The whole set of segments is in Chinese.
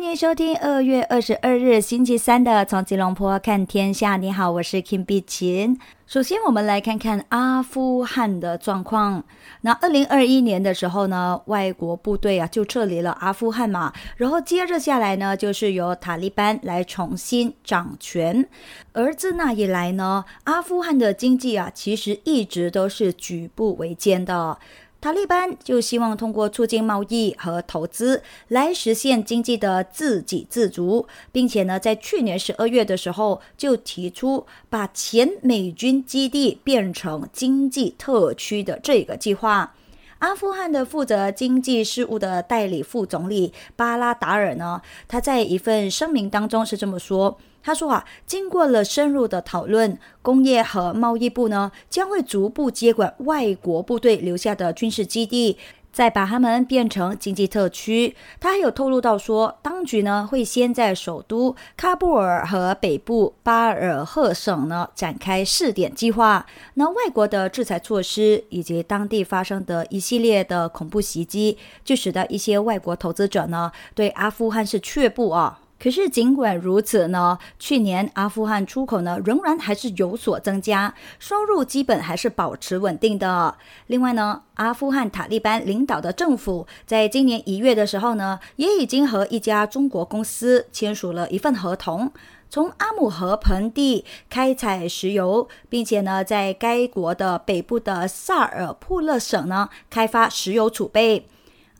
欢迎收听二月二十二日星期三的《从吉隆坡看天下》。你好，我是 Kim 碧琴。首先，我们来看看阿富汗的状况。那二零二一年的时候呢，外国部队啊就撤离了阿富汗嘛，然后接着下来呢，就是由塔利班来重新掌权。而自那以来呢，阿富汗的经济啊，其实一直都是举步维艰的。塔利班就希望通过促进贸易和投资来实现经济的自给自足，并且呢，在去年十二月的时候就提出把前美军基地变成经济特区的这个计划。阿富汗的负责经济事务的代理副总理巴拉达尔呢，他在一份声明当中是这么说。他说啊，经过了深入的讨论，工业和贸易部呢将会逐步接管外国部队留下的军事基地，再把它们变成经济特区。他还有透露到说，当局呢会先在首都喀布尔和北部巴尔赫省呢展开试点计划。那外国的制裁措施以及当地发生的一系列的恐怖袭击，就使得一些外国投资者呢对阿富汗是却步啊。可是尽管如此呢，去年阿富汗出口呢仍然还是有所增加，收入基本还是保持稳定的。另外呢，阿富汗塔利班领导的政府在今年一月的时候呢，也已经和一家中国公司签署了一份合同。从阿姆河盆地开采石油，并且呢，在该国的北部的萨尔普勒省呢开发石油储备。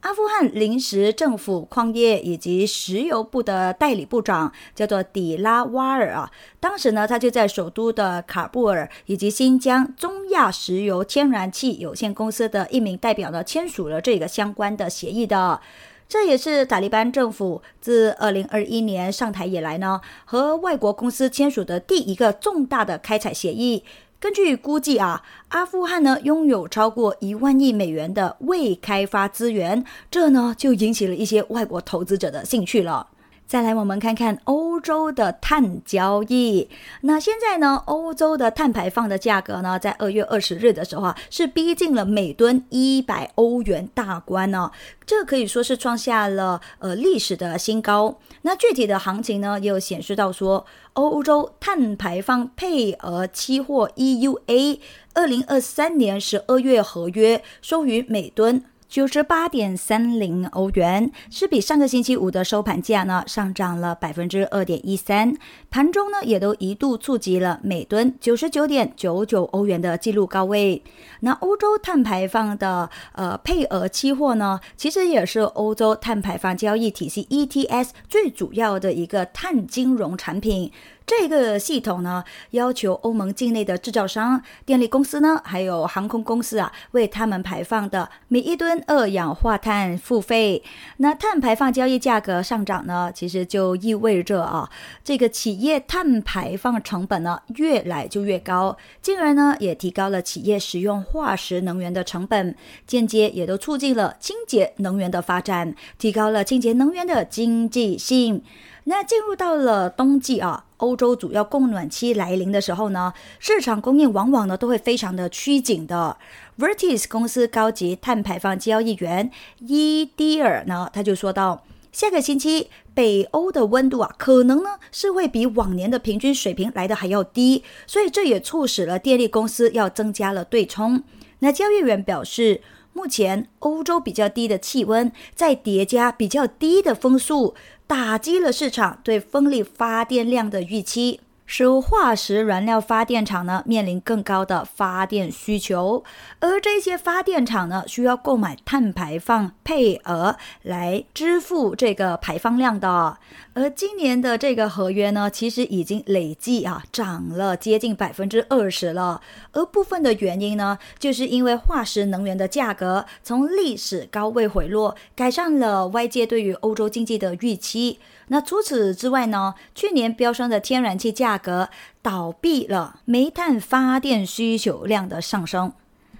阿富汗临时政府矿业以及石油部的代理部长叫做底拉瓦尔啊，当时呢，他就在首都的喀布尔以及新疆中亚石油天然气有限公司的一名代表呢，签署了这个相关的协议的。这也是塔利班政府自二零二一年上台以来呢，和外国公司签署的第一个重大的开采协议。根据估计啊，阿富汗呢拥有超过一万亿美元的未开发资源，这呢就引起了一些外国投资者的兴趣了。再来，我们看看欧洲的碳交易。那现在呢，欧洲的碳排放的价格呢，在二月二十日的时候啊，是逼近了每吨一百欧元大关呢、这可以说是创下了呃历史的新高。那具体的行情呢，也有显示到说，欧洲碳排放配额期货 EUA 二零二三年十二月合约收于每吨。九十八点三零欧元，是比上个星期五的收盘价呢上涨了百分之二点一三，盘中呢也都一度触及了每吨九十九点九九欧元的纪录高位。那欧洲碳排放的呃配额期货呢，其实也是欧洲碳排放交易体系 ETS 最主要的一个碳金融产品。这个系统呢，要求欧盟境内的制造商、电力公司呢，还有航空公司啊，为他们排放的每一吨二氧化碳付费。那碳排放交易价格上涨呢，其实就意味着啊，这个企业碳排放成本呢越来就越高，进而呢也提高了企业使用化石能源的成本，间接也都促进了清洁能源的发展，提高了清洁能源的经济性。那进入到了冬季啊，欧洲主要供暖期来临的时候呢，市场供应往往呢都会非常的趋紧的。Vertis 公司高级碳排放交易员伊迪尔呢，他就说到，下个星期北欧的温度啊，可能呢是会比往年的平均水平来的还要低，所以这也促使了电力公司要增加了对冲。那交易员表示。目前欧洲比较低的气温，再叠加比较低的风速，打击了市场对风力发电量的预期。使化石燃料发电厂呢面临更高的发电需求，而这些发电厂呢需要购买碳排放配额来支付这个排放量的。而今年的这个合约呢，其实已经累计啊涨了接近百分之二十了。而部分的原因呢，就是因为化石能源的价格从历史高位回落，改善了外界对于欧洲经济的预期。那除此之外呢，去年飙升的天然气价格倒闭了煤炭发电需求量的上升。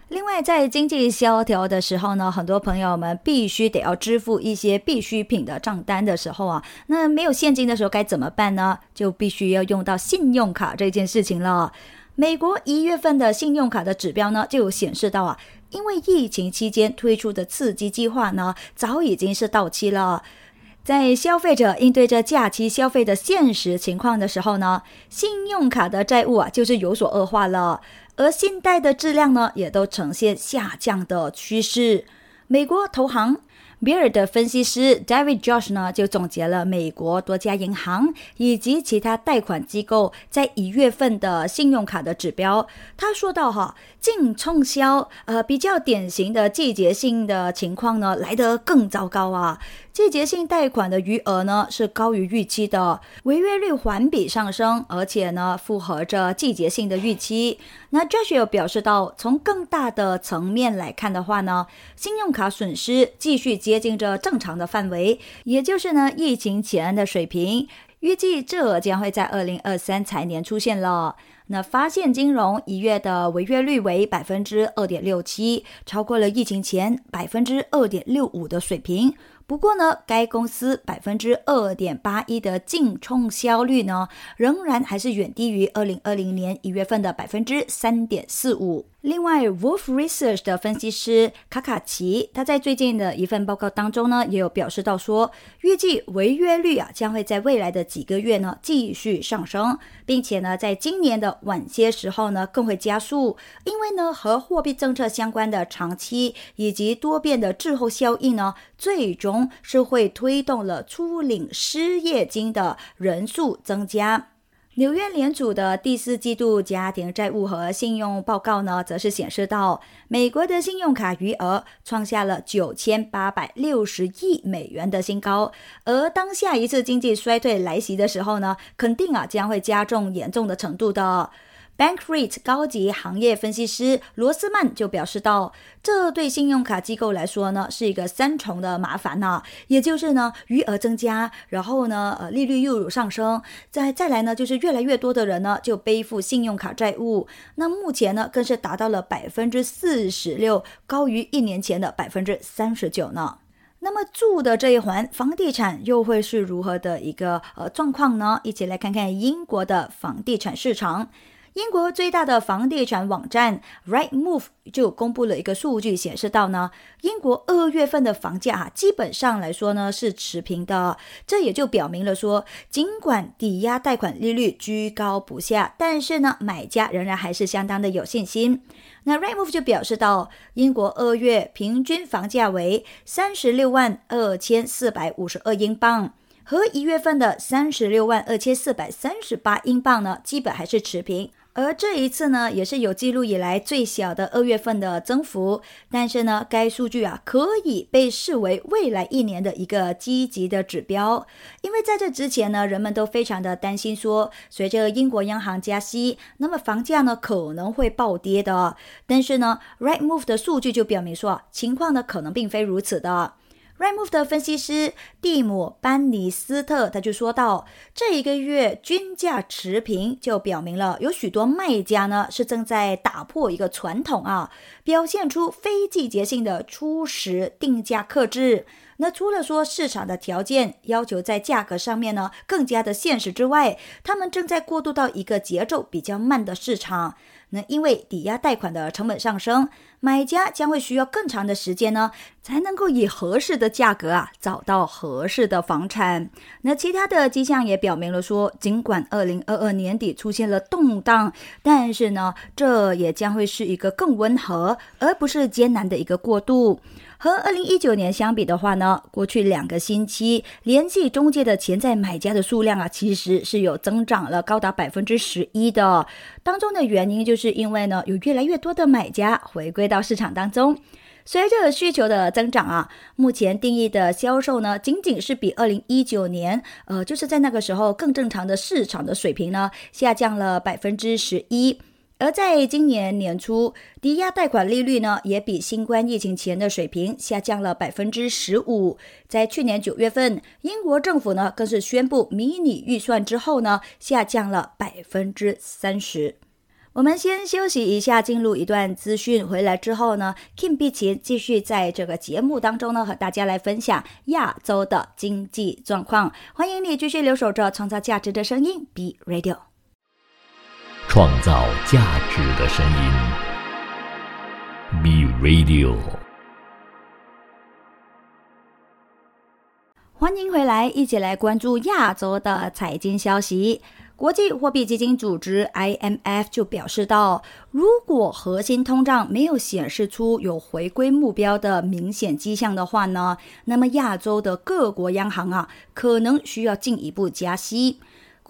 另外，在经济萧条的时候呢，很多朋友们必须得要支付一些必需品的账单的时候啊，那没有现金的时候该怎么办呢？就必须要用到信用卡这件事情了。美国一月份的信用卡的指标呢，就显示到啊，因为疫情期间推出的刺激计划呢，早已经是到期了。在消费者应对着假期消费的现实情况的时候呢，信用卡的债务啊，就是有所恶化了。而信贷的质量呢，也都呈现下降的趋势。美国投行比尔的分析师 David Josh 呢，就总结了美国多家银行以及其他贷款机构在一月份的信用卡的指标。他说到：“哈，净冲销，呃，比较典型的季节性的情况呢，来得更糟糕啊。”季节性贷款的余额呢是高于预期的，违约率环比上升，而且呢符合着季节性的预期。那 Josh 有表示到，从更大的层面来看的话呢，信用卡损失继续接近着正常的范围，也就是呢疫情前的水平。预计这将会在二零二三财年出现了。那发现金融一月的违约率为百分之二点六七，超过了疫情前百分之二点六五的水平。不过呢，该公司百分之二点八一的净冲销率呢，仍然还是远低于二零二零年一月份的百分之三点四五。另外，Wolf Research 的分析师卡卡奇，他在最近的一份报告当中呢，也有表示到说，预计违约率啊将会在未来的几个月呢继续上升，并且呢，在今年的晚些时候呢更会加速，因为呢和货币政策相关的长期以及多变的滞后效应呢，最终是会推动了初领失业金的人数增加。纽约联储的第四季度家庭债务和信用报告呢，则是显示到美国的信用卡余额创下了九千八百六十亿美元的新高。而当下一次经济衰退来袭的时候呢，肯定啊将会加重严重的程度的。Bankrate 高级行业分析师罗斯曼就表示到，这对信用卡机构来说呢，是一个三重的麻烦呢，也就是呢，余额增加，然后呢，呃，利率又有上升，再再来呢，就是越来越多的人呢就背负信用卡债务，那目前呢，更是达到了百分之四十六，高于一年前的百分之三十九呢。那么住的这一环，房地产又会是如何的一个呃状况呢？一起来看看英国的房地产市场。英国最大的房地产网站 Rightmove 就公布了一个数据，显示到呢，英国二月份的房价啊，基本上来说呢是持平的。这也就表明了说，尽管抵押贷款利率居高不下，但是呢，买家仍然还是相当的有信心。那 Rightmove 就表示到，英国二月平均房价为三十六万二千四百五十二英镑。和一月份的三十六万二千四百三十八英镑呢，基本还是持平。而这一次呢，也是有记录以来最小的二月份的增幅。但是呢，该数据啊，可以被视为未来一年的一个积极的指标。因为在这之前呢，人们都非常的担心说，随着英国央行加息，那么房价呢可能会暴跌的。但是呢，Rightmove 的数据就表明说，情况呢可能并非如此的。Rightmove 的分析师蒂姆班尼斯特他就说到，这一个月均价持平，就表明了有许多卖家呢是正在打破一个传统啊，表现出非季节性的初始定价克制。那除了说市场的条件要求在价格上面呢更加的现实之外，他们正在过渡到一个节奏比较慢的市场。那因为抵押贷款的成本上升，买家将会需要更长的时间呢，才能够以合适的价格啊找到合适的房产。那其他的迹象也表明了说，尽管二零二二年底出现了动荡，但是呢，这也将会是一个更温和而不是艰难的一个过渡。和二零一九年相比的话呢，过去两个星期联系中介的潜在买家的数量啊，其实是有增长了高达百分之十一的。当中的原因就是因为呢，有越来越多的买家回归到市场当中。随着需求的增长啊，目前定义的销售呢，仅仅是比二零一九年，呃，就是在那个时候更正常的市场的水平呢，下降了百分之十一。而在今年年初，抵押贷款利率呢也比新冠疫情前的水平下降了百分之十五。在去年九月份，英国政府呢更是宣布迷你预算之后呢下降了百分之三十。我们先休息一下，进入一段资讯。回来之后呢，Kim 碧奇继续在这个节目当中呢和大家来分享亚洲的经济状况。欢迎你继续留守着创造价值的声音，B Radio。创造价值的声音，B Radio。欢迎回来，一起来关注亚洲的财经消息。国际货币基金组织 IMF 就表示到，如果核心通胀没有显示出有回归目标的明显迹象的话呢，那么亚洲的各国央行啊，可能需要进一步加息。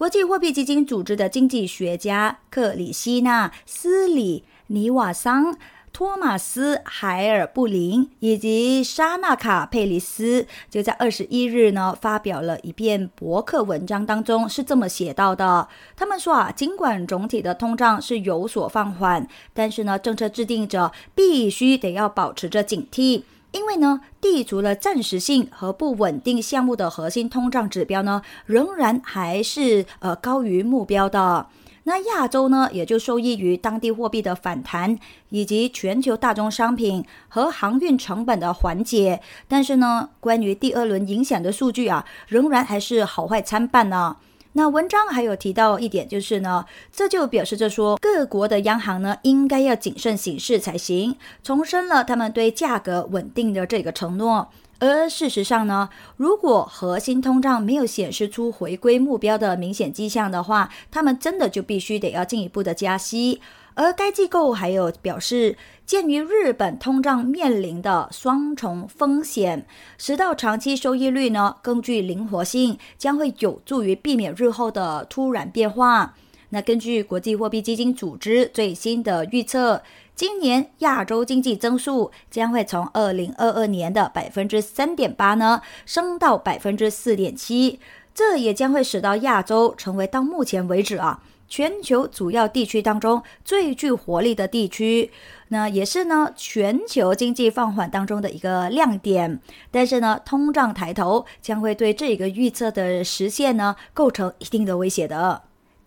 国际货币基金组织的经济学家克里希纳斯里尼瓦桑、托马斯海尔布林以及沙纳卡佩里斯就在二十一日呢发表了一篇博客文章当中是这么写到的。他们说啊，尽管总体的通胀是有所放缓，但是呢，政策制定者必须得要保持着警惕。因为呢，地除了暂时性和不稳定项目的核心通胀指标呢，仍然还是呃高于目标的。那亚洲呢，也就受益于当地货币的反弹，以及全球大宗商品和航运成本的缓解。但是呢，关于第二轮影响的数据啊，仍然还是好坏参半呢。那文章还有提到一点，就是呢，这就表示着说，各国的央行呢，应该要谨慎行事才行，重申了他们对价格稳定的这个承诺。而事实上呢，如果核心通胀没有显示出回归目标的明显迹象的话，他们真的就必须得要进一步的加息。而该机构还有表示，鉴于日本通胀面临的双重风险，使到长期收益率呢更具灵活性，将会有助于避免日后的突然变化。那根据国际货币基金组织最新的预测，今年亚洲经济增速将会从二零二二年的百分之三点八呢升到百分之四点七，这也将会使到亚洲成为到目前为止啊。全球主要地区当中最具活力的地区，那也是呢全球经济放缓当中的一个亮点。但是呢，通胀抬头将会对这个预测的实现呢构成一定的威胁的。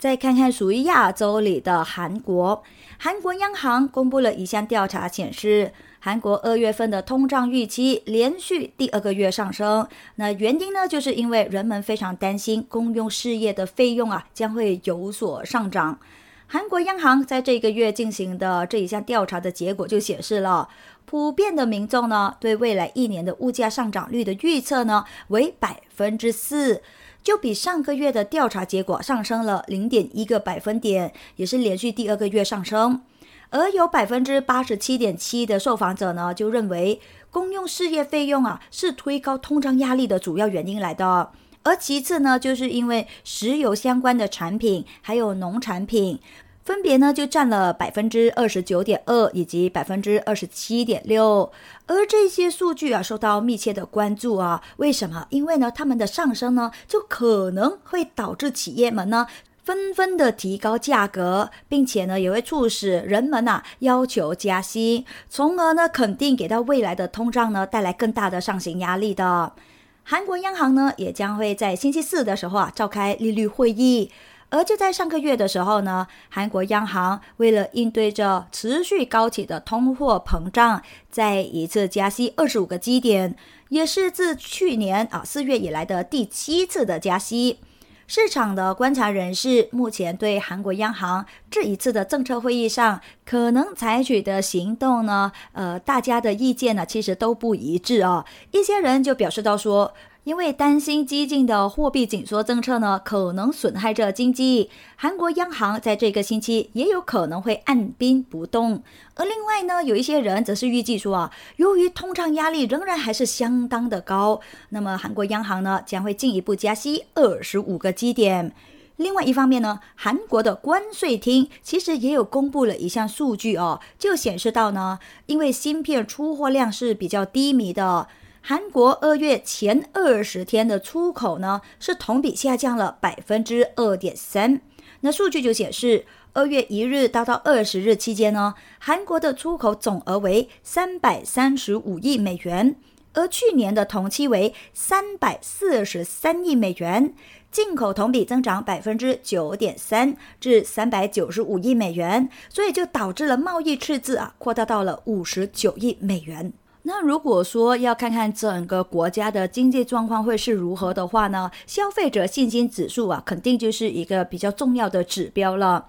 再看看属于亚洲里的韩国，韩国央行公布了一项调查显示。韩国二月份的通胀预期连续第二个月上升，那原因呢，就是因为人们非常担心公用事业的费用啊将会有所上涨。韩国央行在这个月进行的这一项调查的结果就显示了，普遍的民众呢对未来一年的物价上涨率的预测呢为百分之四，就比上个月的调查结果上升了零点一个百分点，也是连续第二个月上升。而有百分之八十七点七的受访者呢，就认为公用事业费用啊是推高通胀压力的主要原因来的。而其次呢，就是因为石油相关的产品还有农产品，分别呢就占了百分之二十九点二以及百分之二十七点六。而这些数据啊受到密切的关注啊，为什么？因为呢，它们的上升呢，就可能会导致企业们呢。纷纷的提高价格，并且呢，也会促使人们呐要求加息，从而呢肯定给到未来的通胀呢带来更大的上行压力的。韩国央行呢也将会在星期四的时候啊召开利率会议，而就在上个月的时候呢，韩国央行为了应对着持续高企的通货膨胀，再一次加息二十五个基点，也是自去年啊四月以来的第七次的加息。市场的观察人士目前对韩国央行这一次的政策会议上可能采取的行动呢，呃，大家的意见呢其实都不一致啊。一些人就表示到说。因为担心激进的货币紧缩政策呢，可能损害着经济，韩国央行在这个星期也有可能会按兵不动。而另外呢，有一些人则是预计说啊，由于通胀压力仍然还是相当的高，那么韩国央行呢将会进一步加息二十五个基点。另外一方面呢，韩国的关税厅其实也有公布了一项数据哦，就显示到呢，因为芯片出货量是比较低迷的。韩国二月前二十天的出口呢，是同比下降了百分之二点三。那数据就显示，二月一日到到二十日期间呢，韩国的出口总额为三百三十五亿美元，而去年的同期为三百四十三亿美元。进口同比增长百分之九点三，至三百九十五亿美元，所以就导致了贸易赤字啊扩大到了五十九亿美元。那如果说要看看整个国家的经济状况会是如何的话呢？消费者信心指数啊，肯定就是一个比较重要的指标了。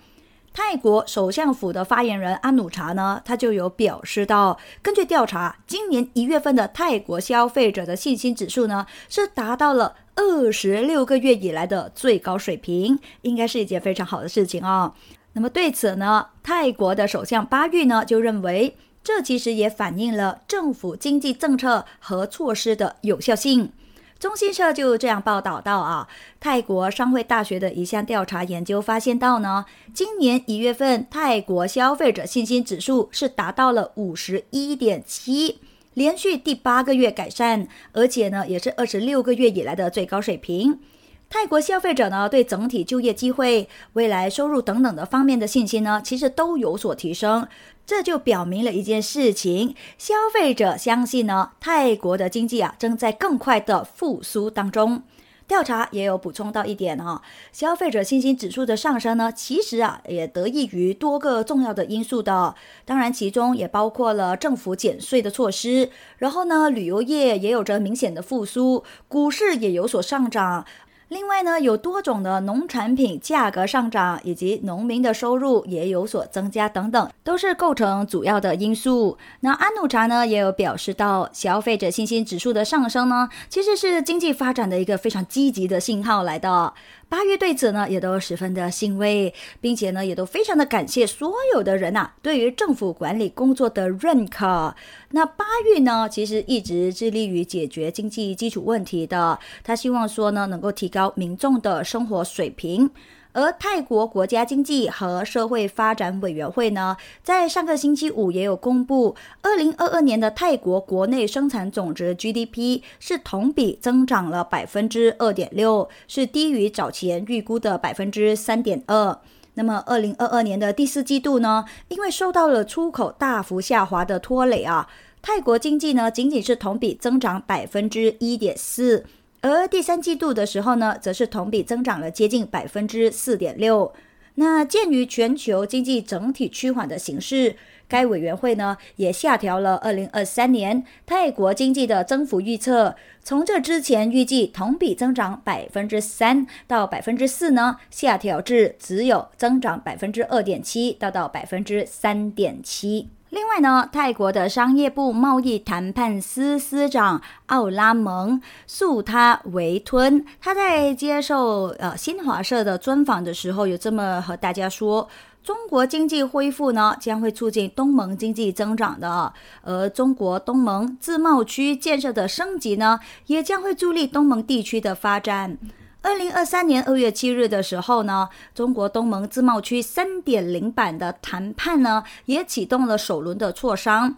泰国首相府的发言人阿努查呢，他就有表示到，根据调查，今年一月份的泰国消费者的信心指数呢，是达到了。二十六个月以来的最高水平，应该是一件非常好的事情哦。那么对此呢，泰国的首相巴育呢就认为，这其实也反映了政府经济政策和措施的有效性。中新社就这样报道到啊，泰国商会大学的一项调查研究发现到呢，今年一月份泰国消费者信心指数是达到了五十一点七。连续第八个月改善，而且呢，也是二十六个月以来的最高水平。泰国消费者呢，对整体就业机会、未来收入等等的方面的信心呢，其实都有所提升。这就表明了一件事情：消费者相信呢，泰国的经济啊，正在更快的复苏当中。调查也有补充到一点哈，消费者信心指数的上升呢，其实啊也得益于多个重要的因素的，当然其中也包括了政府减税的措施，然后呢旅游业也有着明显的复苏，股市也有所上涨。另外呢，有多种的农产品价格上涨，以及农民的收入也有所增加等等，都是构成主要的因素。那安努查呢也有表示到，消费者信心指数的上升呢，其实是经济发展的一个非常积极的信号来的。八月对此呢，也都十分的欣慰，并且呢，也都非常的感谢所有的人呐，对于政府管理工作的认可。那八月呢，其实一直致力于解决经济基础问题的，他希望说呢，能够提高民众的生活水平。而泰国国家经济和社会发展委员会呢，在上个星期五也有公布，二零二二年的泰国国内生产总值 GDP 是同比增长了百分之二点六，是低于早前预估的百分之三点二。那么二零二二年的第四季度呢，因为受到了出口大幅下滑的拖累啊，泰国经济呢仅仅是同比增长百分之一点四。而第三季度的时候呢，则是同比增长了接近百分之四点六。那鉴于全球经济整体趋缓的形势，该委员会呢也下调了二零二三年泰国经济的增幅预测，从这之前预计同比增长百分之三到百分之四呢，下调至只有增长百分之二点七到到百分之三点七。另外呢，泰国的商业部贸易谈判司司长奥拉蒙诉他为吞，他在接受呃新华社的专访的时候，有这么和大家说：中国经济恢复呢，将会促进东盟经济增长的，而中国东盟自贸区建设的升级呢，也将会助力东盟地区的发展。二零二三年二月七日的时候呢，中国东盟自贸区三点零版的谈判呢，也启动了首轮的磋商。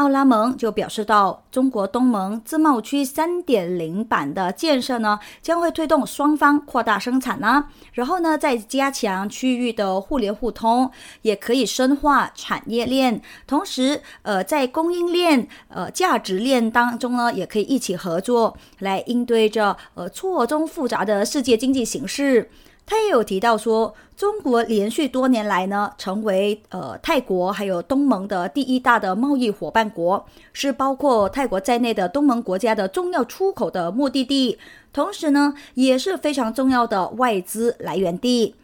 奥拉蒙就表示到，中国东盟自贸区三点零版的建设呢，将会推动双方扩大生产呢，然后呢，再加强区域的互联互通，也可以深化产业链，同时，呃，在供应链、呃价值链当中呢，也可以一起合作，来应对着呃错综复杂的世界经济形势。他也有提到说，中国连续多年来呢，成为呃泰国还有东盟的第一大的贸易伙伴国，是包括泰国在内的东盟国家的重要出口的目的地，同时呢，也是非常重要的外资来源地。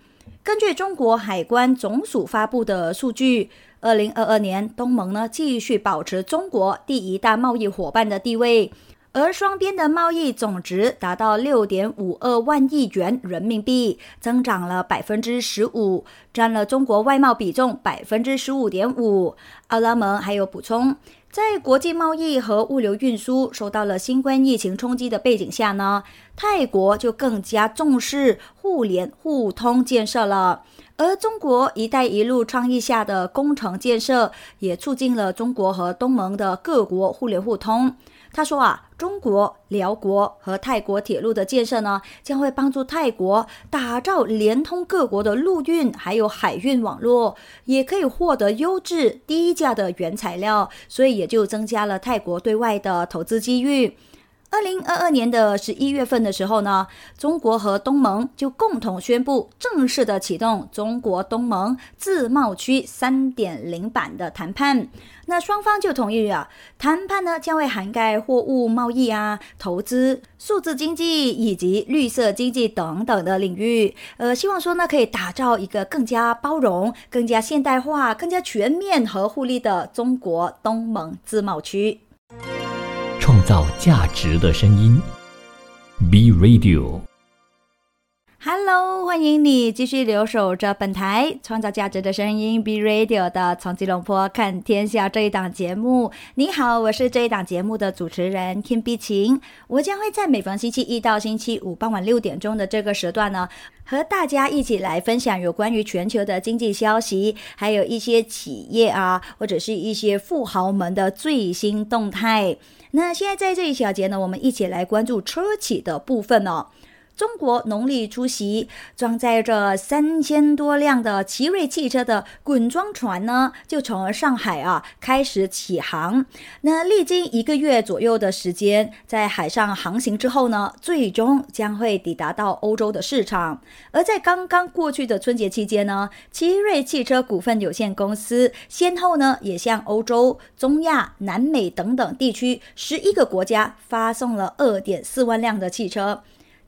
根据中国海关总署发布的数据，二零二二年东盟呢继续保持中国第一大贸易伙伴的地位。而双边的贸易总值达到六点五二万亿元人民币，增长了百分之十五，占了中国外贸比重百分之十五点五。奥拉蒙还有补充，在国际贸易和物流运输受到了新冠疫情冲击的背景下呢，泰国就更加重视互联互通建设了。而中国“一带一路”倡议下的工程建设，也促进了中国和东盟的各国互联互通。他说啊，中国、辽国和泰国铁路的建设呢，将会帮助泰国打造连通各国的陆运还有海运网络，也可以获得优质低价的原材料，所以也就增加了泰国对外的投资机遇。二零二二年的十一月份的时候呢，中国和东盟就共同宣布正式的启动中国东盟自贸区三点零版的谈判。那双方就同意啊，谈判呢将会涵盖货物贸易啊、投资、数字经济以及绿色经济等等的领域。呃，希望说呢可以打造一个更加包容、更加现代化、更加全面和互利的中国东盟自贸区。创造价值的声音，B Radio。Hello，欢迎你继续留守着本台创造价值的声音，Be Radio 的从吉隆坡看天下这一档节目。你好，我是这一档节目的主持人 Kim 碧晴。我将会在每逢星期一到星期五傍晚六点钟的这个时段呢，和大家一起来分享有关于全球的经济消息，还有一些企业啊，或者是一些富豪们的最新动态。那现在在这一小节呢，我们一起来关注车企的部分哦。中国农历除夕，装载着三千多辆的奇瑞汽车的滚装船呢，就从上海啊开始起航。那历经一个月左右的时间，在海上航行之后呢，最终将会抵达到欧洲的市场。而在刚刚过去的春节期间呢，奇瑞汽车股份有限公司先后呢，也向欧洲、中亚、南美等等地区十一个国家发送了二点四万辆的汽车。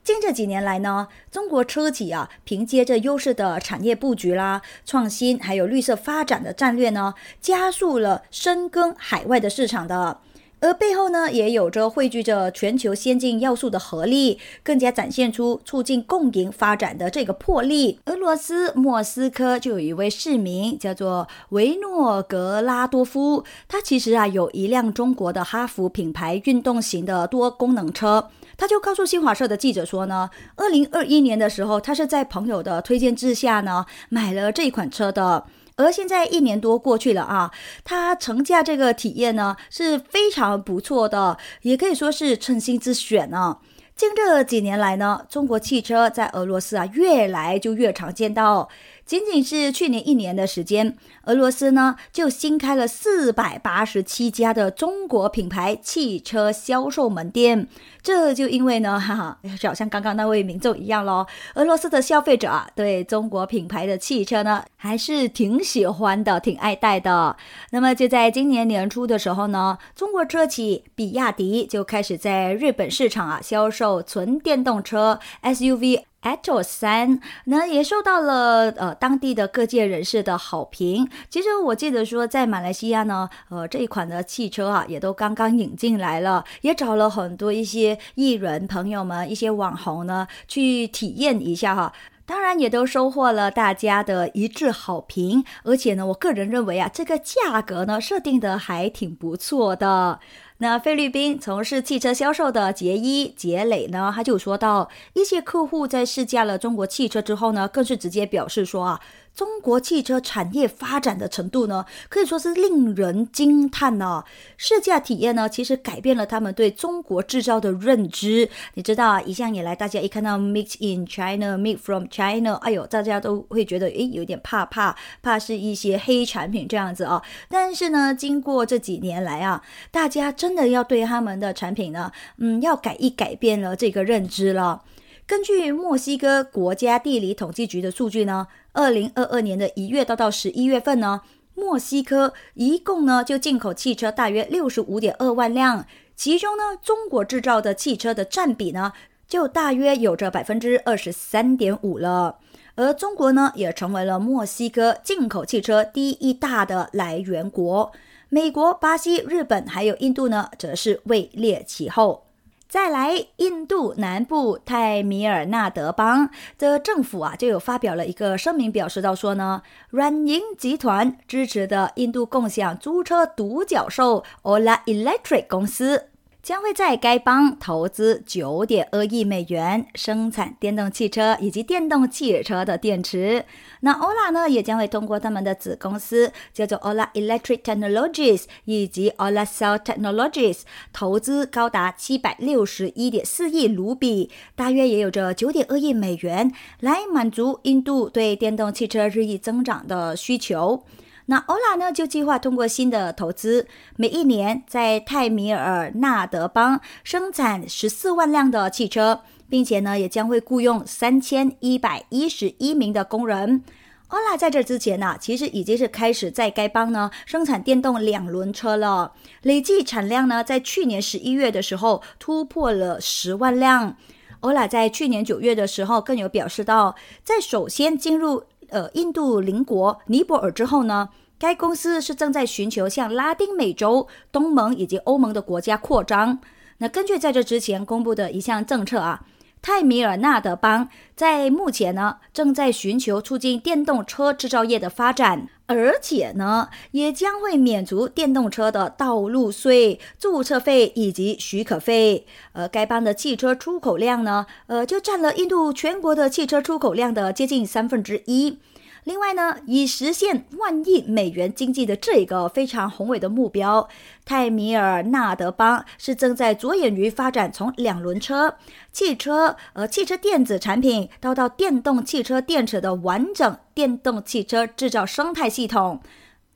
近这几年来呢，中国车企啊，凭借着优势的产业布局啦、创新还有绿色发展的战略呢，加速了深耕海外的市场的。而背后呢，也有着汇聚着全球先进要素的合力，更加展现出促进共赢发展的这个魄力。俄罗斯莫斯科就有一位市民叫做维诺格拉多夫，他其实啊有一辆中国的哈弗品牌运动型的多功能车，他就告诉新华社的记者说呢，二零二一年的时候，他是在朋友的推荐之下呢买了这款车的。而现在一年多过去了啊，他乘驾这个体验呢是非常不错的，也可以说是称心之选呢。近这几年来呢，中国汽车在俄罗斯啊越来就越常见到。仅仅是去年一年的时间，俄罗斯呢就新开了四百八十七家的中国品牌汽车销售门店。这就因为呢，哈哈，就好像刚刚那位民众一样咯，俄罗斯的消费者啊，对中国品牌的汽车呢还是挺喜欢的，挺爱戴的。那么就在今年年初的时候呢，中国车企比亚迪就开始在日本市场啊销售纯电动车 SUV。Atos 三，那也受到了呃当地的各界人士的好评。其实我记得说，在马来西亚呢，呃这一款的汽车啊，也都刚刚引进来了，也找了很多一些艺人朋友们、一些网红呢去体验一下哈。当然也都收获了大家的一致好评。而且呢，我个人认为啊，这个价格呢设定的还挺不错的。那菲律宾从事汽车销售的杰伊杰磊呢，他就说到，一些客户在试驾了中国汽车之后呢，更是直接表示说啊。中国汽车产业发展的程度呢，可以说是令人惊叹呢。试驾体验呢，其实改变了他们对中国制造的认知。你知道啊，一向以来，大家一看到 “made in China”、“made from China”，哎呦，大家都会觉得诶，有点怕怕，怕是一些黑产品这样子啊。但是呢，经过这几年来啊，大家真真的要对他们的产品呢，嗯，要改一改变了这个认知了。根据墨西哥国家地理统计局的数据呢，二零二二年的一月到到十一月份呢，墨西哥一共呢就进口汽车大约六十五点二万辆，其中呢中国制造的汽车的占比呢就大约有着百分之二十三点五了，而中国呢也成为了墨西哥进口汽车第一大的来源国，美国、巴西、日本还有印度呢则是位列其后。再来，印度南部泰米尔纳德邦的政府啊，就有发表了一个声明，表示到说呢，软银集团支持的印度共享租车独角兽 Ola Electric 公司，将会在该邦投资九点二亿美元生产电动汽车以及电动汽车的电池。那 Ola 呢，也将会通过他们的子公司叫做 Ola Electric Technologies 以及 Ola Cell Technologies 投资高达七百六十一点四亿卢比，大约也有着九点二亿美元，来满足印度对电动汽车日益增长的需求。那 Ola 呢，就计划通过新的投资，每一年在泰米尔纳德邦生产十四万辆的汽车，并且呢，也将会雇佣三千一百一十一名的工人。Ola 在这之前呢，其实已经是开始在该邦呢生产电动两轮车了，累计产量呢，在去年十一月的时候突破了十万辆。Ola 在去年九月的时候更有表示到，在首先进入呃印度邻国尼泊尔之后呢。该公司是正在寻求向拉丁美洲、东盟以及欧盟的国家扩张。那根据在这之前公布的一项政策啊，泰米尔纳德邦在目前呢正在寻求促进电动车制造业的发展，而且呢也将会免除电动车的道路税、注册费以及许可费。而该邦的汽车出口量呢，呃，就占了印度全国的汽车出口量的接近三分之一。另外呢，以实现万亿美元经济的这个非常宏伟的目标，泰米尔纳德邦是正在着眼于发展从两轮车、汽车、呃汽车电子产品到到电动汽车电池的完整电动汽车制造生态系统。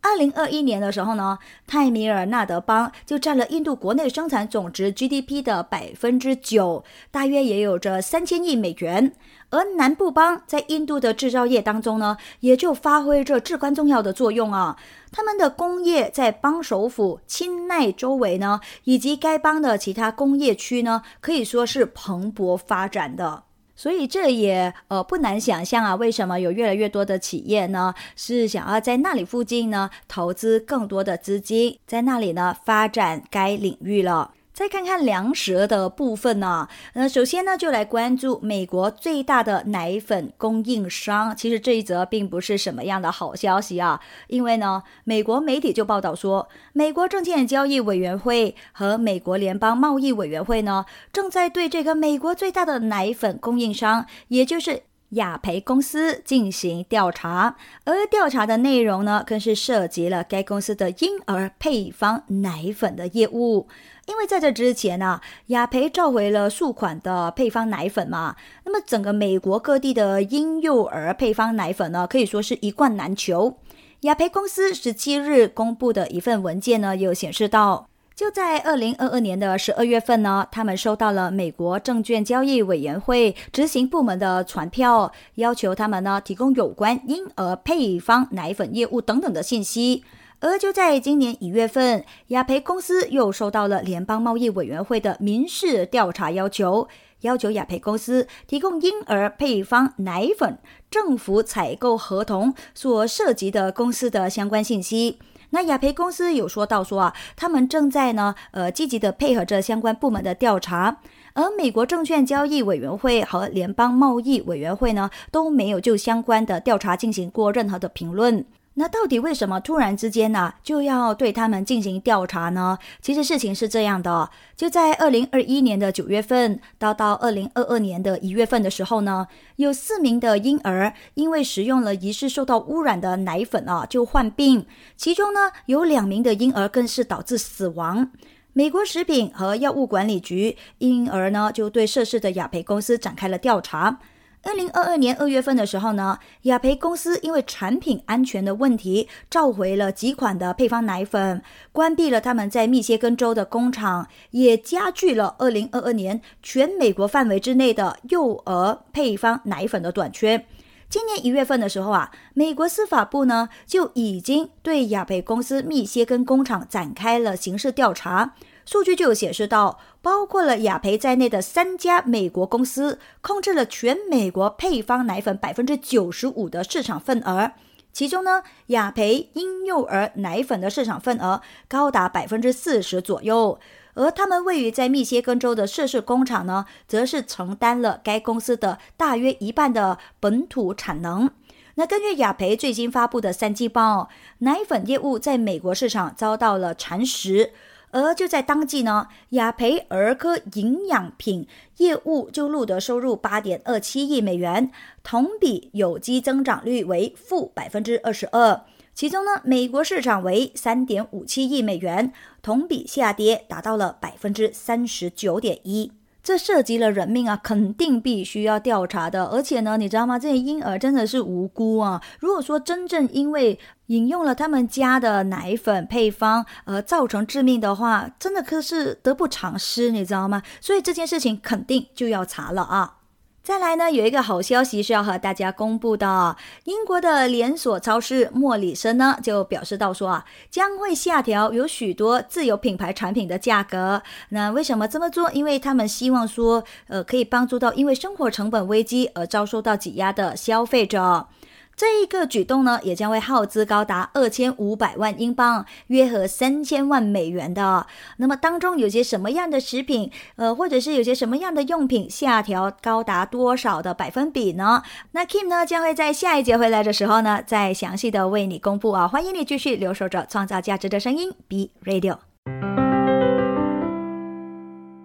二零二一年的时候呢，泰米尔纳德邦就占了印度国内生产总值 GDP 的百分之九，大约也有着三千亿美元。而南部邦在印度的制造业当中呢，也就发挥着至关重要的作用啊。他们的工业在邦首府钦奈周围呢，以及该邦的其他工业区呢，可以说是蓬勃发展的。所以这也呃不难想象啊，为什么有越来越多的企业呢是想要在那里附近呢投资更多的资金，在那里呢发展该领域了。再看看粮食的部分呢，呃，首先呢就来关注美国最大的奶粉供应商。其实这一则并不是什么样的好消息啊，因为呢，美国媒体就报道说，美国证券交易委员会和美国联邦贸易委员会呢，正在对这个美国最大的奶粉供应商，也就是雅培公司进行调查，而调查的内容呢，更是涉及了该公司的婴儿配方奶粉的业务。因为在这之前呢，雅培召回了数款的配方奶粉嘛，那么整个美国各地的婴幼儿配方奶粉呢，可以说是一罐难求。雅培公司十七日公布的一份文件呢，有显示到，就在二零二二年的十二月份呢，他们收到了美国证券交易委员会执行部门的传票，要求他们呢提供有关婴儿配方奶粉业务等等的信息。而就在今年一月份，雅培公司又收到了联邦贸易委员会的民事调查要求，要求雅培公司提供婴儿配方奶粉政府采购合同所涉及的公司的相关信息。那雅培公司有说到说啊，他们正在呢，呃，积极的配合着相关部门的调查，而美国证券交易委员会和联邦贸易委员会呢，都没有就相关的调查进行过任何的评论。那到底为什么突然之间呢就要对他们进行调查呢？其实事情是这样的，就在二零二一年的九月份到到二零二二年的一月份的时候呢，有四名的婴儿因为食用了疑似受到污染的奶粉啊，就患病，其中呢有两名的婴儿更是导致死亡。美国食品和药物管理局因而呢就对涉事的雅培公司展开了调查。二零二二年二月份的时候呢，雅培公司因为产品安全的问题，召回了几款的配方奶粉，关闭了他们在密歇根州的工厂，也加剧了二零二二年全美国范围之内的幼儿配方奶粉的短缺。今年一月份的时候啊，美国司法部呢就已经对雅培公司密歇根工厂展开了刑事调查。数据就显示到，包括了雅培在内的三家美国公司控制了全美国配方奶粉百分之九十五的市场份额。其中呢，雅培婴幼儿奶粉的市场份额高达百分之四十左右，而他们位于在密歇根州的涉事工厂呢，则是承担了该公司的大约一半的本土产能。那根据雅培最新发布的三季报，奶粉业务在美国市场遭到了蚕食。而就在当季呢，雅培儿科营养品业务就录得收入八点二七亿美元，同比有机增长率为负百分之二十二。其中呢，美国市场为三点五七亿美元，同比下跌达到了百分之三十九点一。这涉及了人命啊，肯定必须要调查的。而且呢，你知道吗？这些婴儿真的是无辜啊！如果说真正因为饮用了他们家的奶粉配方而造成致命的话，真的可是得不偿失，你知道吗？所以这件事情肯定就要查了啊！再来呢，有一个好消息是要和大家公布的。英国的连锁超市莫里森呢，就表示到说啊，将会下调有许多自有品牌产品的价格。那为什么这么做？因为他们希望说，呃，可以帮助到因为生活成本危机而遭受到挤压的消费者。这一个举动呢，也将会耗资高达二千五百万英镑，约合三千万美元的。那么当中有些什么样的食品，呃，或者是有些什么样的用品下调高达多少的百分比呢？那 Kim 呢将会在下一节回来的时候呢，再详细的为你公布啊。欢迎你继续留守着创造价值的声音，B Radio，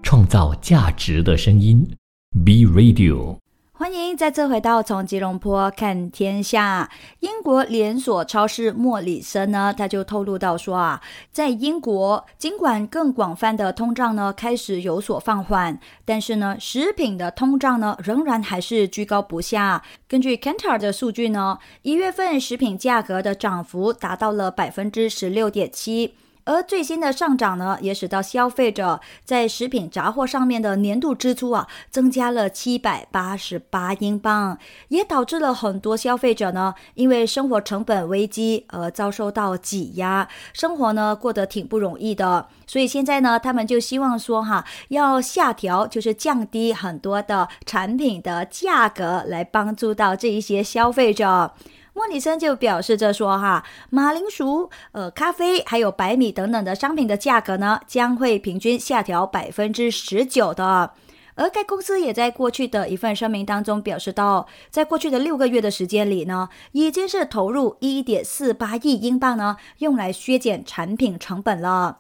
创造价值的声音，B Radio。欢迎再次回到从吉隆坡看天下。英国连锁超市莫里森呢，他就透露到说啊，在英国，尽管更广泛的通胀呢开始有所放缓，但是呢，食品的通胀呢仍然还是居高不下。根据 Kantar 的数据呢，一月份食品价格的涨幅达到了百分之十六点七。而最新的上涨呢，也使到消费者在食品杂货上面的年度支出啊，增加了七百八十八英镑，也导致了很多消费者呢，因为生活成本危机而遭受到挤压，生活呢过得挺不容易的。所以现在呢，他们就希望说哈，要下调，就是降低很多的产品的价格，来帮助到这一些消费者。莫里森就表示着说：“哈，马铃薯、呃，咖啡还有白米等等的商品的价格呢，将会平均下调百分之十九的。而该公司也在过去的一份声明当中表示到，在过去的六个月的时间里呢，已经是投入一点四八亿英镑呢，用来削减产品成本了。”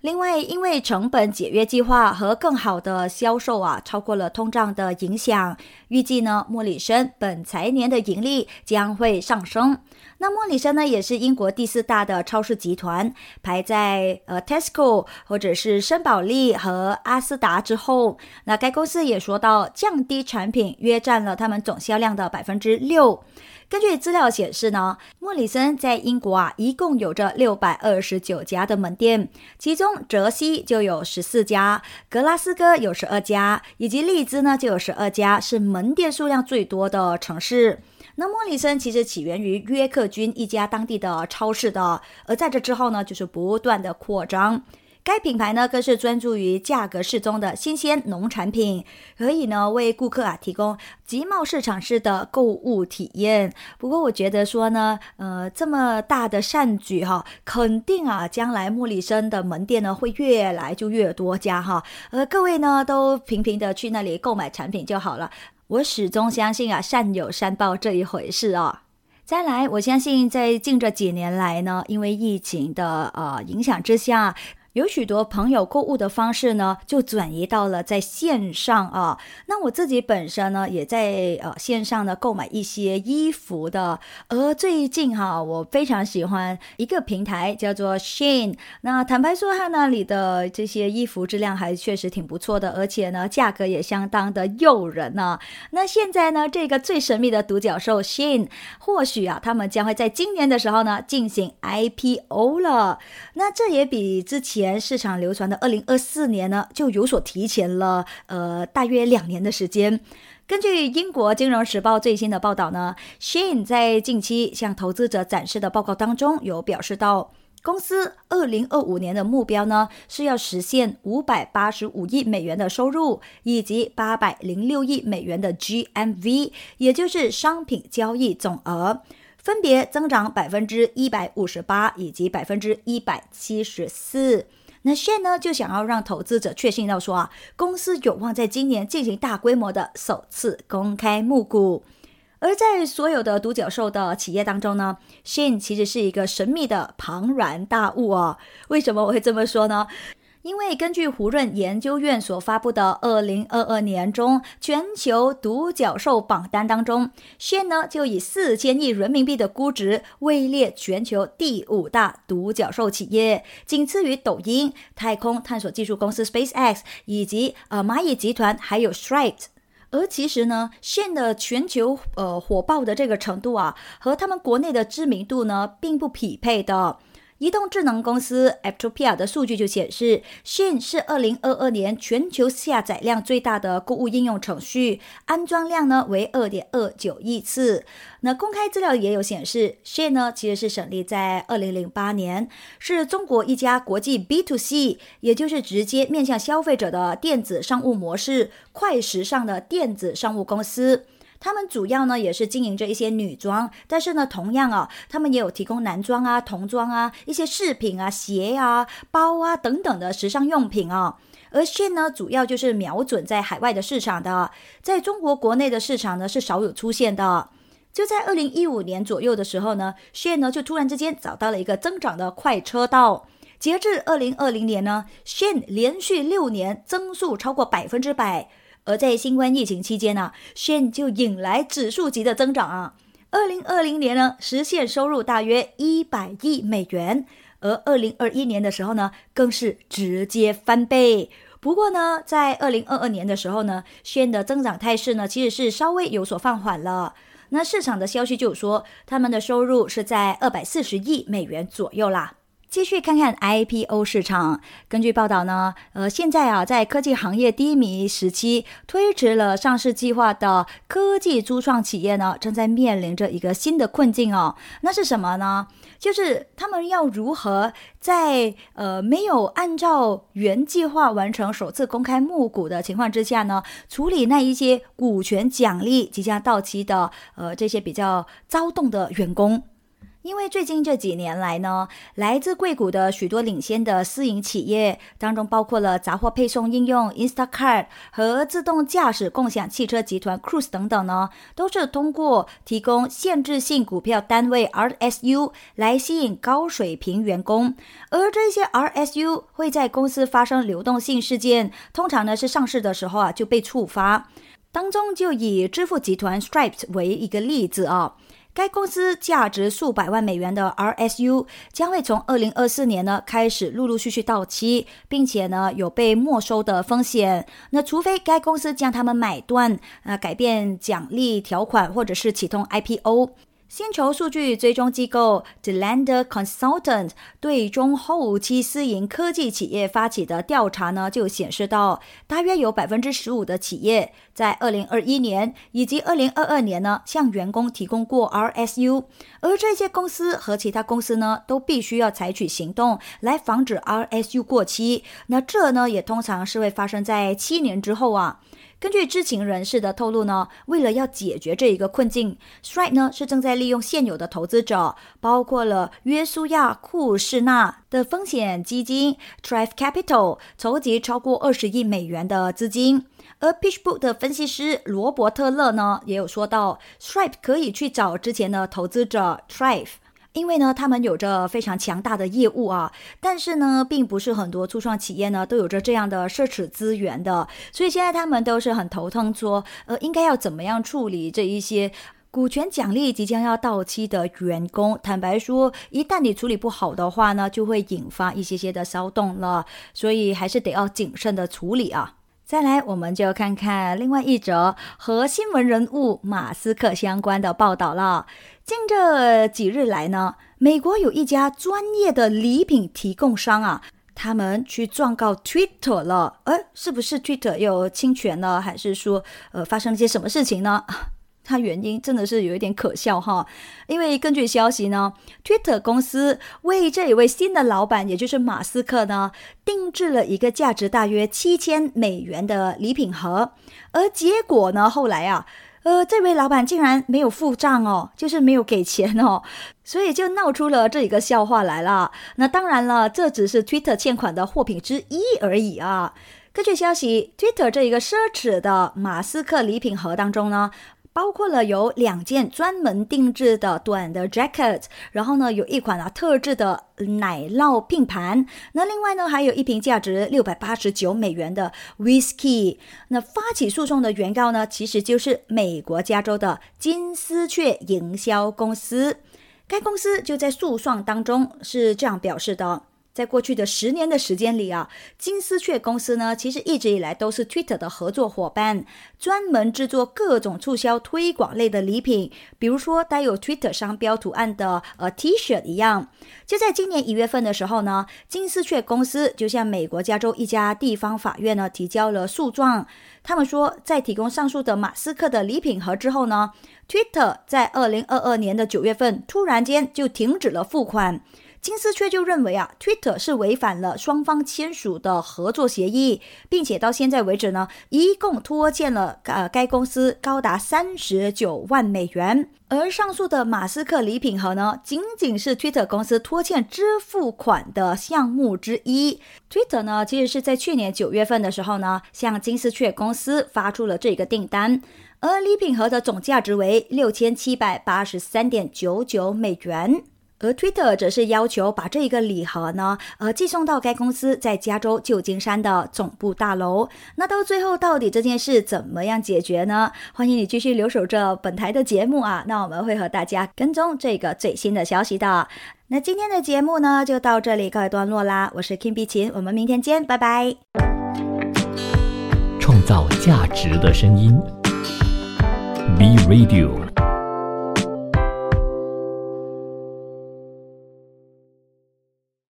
另外，因为成本解约计划和更好的销售啊，超过了通胀的影响，预计呢，莫里森本财年的盈利将会上升。那莫里森呢，也是英国第四大的超市集团，排在呃 Tesco 或者是森宝利和阿斯达之后。那该公司也说到，降低产品约占了他们总销量的百分之六。根据资料显示呢，莫里森在英国啊，一共有着六百二十九家的门店，其中泽西就有十四家，格拉斯哥有十二家，以及利兹呢就有十二家，是门店数量最多的城市。那莫里森其实起源于约克郡一家当地的超市的，而在这之后呢，就是不断的扩张。该品牌呢，更是专注于价格适中的新鲜农产品，可以呢为顾客啊提供集贸市场式的购物体验。不过，我觉得说呢，呃，这么大的善举哈，肯定啊，将来莫里森的门店呢会越来就越多家哈。呃，各位呢都频频的去那里购买产品就好了。我始终相信啊，善有善报这一回事哦。再来，我相信在近这几年来呢，因为疫情的呃影响之下。有许多朋友购物的方式呢，就转移到了在线上啊。那我自己本身呢，也在呃线上呢购买一些衣服的。而最近哈，我非常喜欢一个平台叫做 Shein。那坦白说，它那里的这些衣服质量还确实挺不错的，而且呢，价格也相当的诱人呢。那现在呢，这个最神秘的独角兽 Shein，或许啊，他们将会在今年的时候呢进行 IPO 了。那这也比之前。前市场流传的二零二四年呢，就有所提前了，呃，大约两年的时间。根据英国金融时报最新的报道呢，Shane 在近期向投资者展示的报告当中有表示到，公司二零二五年的目标呢是要实现五百八十五亿美元的收入，以及八百零六亿美元的 GMV，也就是商品交易总额。分别增长百分之一百五十八以及百分之一百七十四。那现呢就想要让投资者确信到说啊，公司有望在今年进行大规模的首次公开募股。而在所有的独角兽的企业当中呢信其实是一个神秘的庞然大物哦。为什么我会这么说呢？因为根据胡润研究院所发布的二零二二年中全球独角兽榜单当中，Shen 呢就以四千亿人民币的估值位列全球第五大独角兽企业，仅次于抖音、太空探索技术公司 SpaceX 以及呃蚂蚁集团，还有 Stripe。而其实呢，Shane 的全球呃火爆的这个程度啊，和他们国内的知名度呢并不匹配的。移动智能公司 Aptopia 的数据就显示，Shein 是2022年全球下载量最大的购物应用程序，安装量呢为2.29亿次。那公开资料也有显示，Shein 呢其实是成立在2008年，是中国一家国际 B to C，也就是直接面向消费者的电子商务模式、快时尚的电子商务公司。他们主要呢也是经营着一些女装，但是呢，同样啊，他们也有提供男装啊、童装啊、一些饰品啊、鞋啊、包啊等等的时尚用品啊。而线呢，主要就是瞄准在海外的市场的，在中国国内的市场呢是少有出现的。就在二零一五年左右的时候呢线呢就突然之间找到了一个增长的快车道。截至二零二零年呢线连续六年增速超过百分之百。而在新冠疫情期间呢，Shein 就引来指数级的增长啊。二零二零年呢，实现收入大约一百亿美元，而二零二一年的时候呢，更是直接翻倍。不过呢，在二零二二年的时候呢轩的增长态势呢，其实是稍微有所放缓了。那市场的消息就说，他们的收入是在二百四十亿美元左右啦。继续看看 IPO 市场。根据报道呢，呃，现在啊，在科技行业低迷时期，推迟了上市计划的科技初创企业呢，正在面临着一个新的困境哦。那是什么呢？就是他们要如何在呃没有按照原计划完成首次公开募股的情况之下呢，处理那一些股权奖励即将到期的呃这些比较躁动的员工。因为最近这几年来呢，来自硅谷的许多领先的私营企业当中，包括了杂货配送应用 Instacart 和自动驾驶共享汽车集团 Cruise 等等呢，都是通过提供限制性股票单位 RSU 来吸引高水平员工，而这些 RSU 会在公司发生流动性事件，通常呢是上市的时候啊就被触发。当中就以支付集团 Stripe 为一个例子啊。该公司价值数百万美元的 RSU 将会从二零二四年呢开始陆陆续续到期，并且呢有被没收的风险。那除非该公司将他们买断，啊改变奖励条款，或者是启动 IPO。薪酬数据追踪机构 The Lander Consultant 对中后期私营科技企业发起的调查呢，就显示到，大约有百分之十五的企业在二零二一年以及二零二二年呢，向员工提供过 RSU，而这些公司和其他公司呢，都必须要采取行动来防止 RSU 过期。那这呢，也通常是会发生在七年之后啊。根据知情人士的透露呢，为了要解决这一个困境，Stripe 呢是正在利用现有的投资者，包括了约书亚库士纳的风险基金 Drive Capital，筹集超过二十亿美元的资金。而 PitchBook 的分析师罗伯特勒呢，也有说到，Stripe 可以去找之前的投资者 Drive。因为呢，他们有着非常强大的业务啊，但是呢，并不是很多初创企业呢都有着这样的奢侈资源的，所以现在他们都是很头疼，说呃，应该要怎么样处理这一些股权奖励即将要到期的员工。坦白说，一旦你处理不好的话呢，就会引发一些些的骚动了，所以还是得要谨慎的处理啊。再来，我们就看看另外一则和新闻人物马斯克相关的报道了。近这几日来呢，美国有一家专业的礼品提供商啊，他们去状告 Twitter 了。呃，是不是 Twitter 又侵权了，还是说呃发生了些什么事情呢？它原因真的是有一点可笑哈，因为根据消息呢，Twitter 公司为这一位新的老板，也就是马斯克呢，定制了一个价值大约七千美元的礼品盒，而结果呢，后来啊。呃，这位老板竟然没有付账哦，就是没有给钱哦，所以就闹出了这一个笑话来了。那当然了，这只是 Twitter 欠款的货品之一而已啊。根据消息，Twitter 这一个奢侈的马斯克礼品盒当中呢。包括了有两件专门定制的短的 jacket，然后呢有一款啊特制的奶酪拼盘，那另外呢还有一瓶价值六百八十九美元的 whisky。那发起诉讼的原告呢，其实就是美国加州的金丝雀营销公司。该公司就在诉讼当中是这样表示的：在过去的十年的时间里啊，金丝雀公司呢，其实一直以来都是 Twitter 的合作伙伴，专门制作各种促销推广类的礼品，比如说带有 Twitter 商标图案的呃 T 恤一样。就在今年一月份的时候呢，金丝雀公司就向美国加州一家地方法院呢提交了诉状。他们说，在提供上述的马斯克的礼品盒之后呢，Twitter 在二零二二年的九月份突然间就停止了付款。金丝雀就认为啊，Twitter 是违反了双方签署的合作协议，并且到现在为止呢，一共拖欠了呃该公司高达三十九万美元。而上述的马斯克礼品盒呢，仅仅是 Twitter 公司拖欠支付款的项目之一。Twitter 呢，其实是在去年九月份的时候呢，向金丝雀公司发出了这个订单，而礼品盒的总价值为六千七百八十三点九九美元。而 Twitter 则是要求把这一个礼盒呢，呃，寄送到该公司在加州旧金山的总部大楼。那到最后，到底这件事怎么样解决呢？欢迎你继续留守着本台的节目啊，那我们会和大家跟踪这个最新的消息的。那今天的节目呢，就到这里告一段落啦。我是 Kim 碧琴，我们明天见，拜拜。创造价值的声音，B Radio。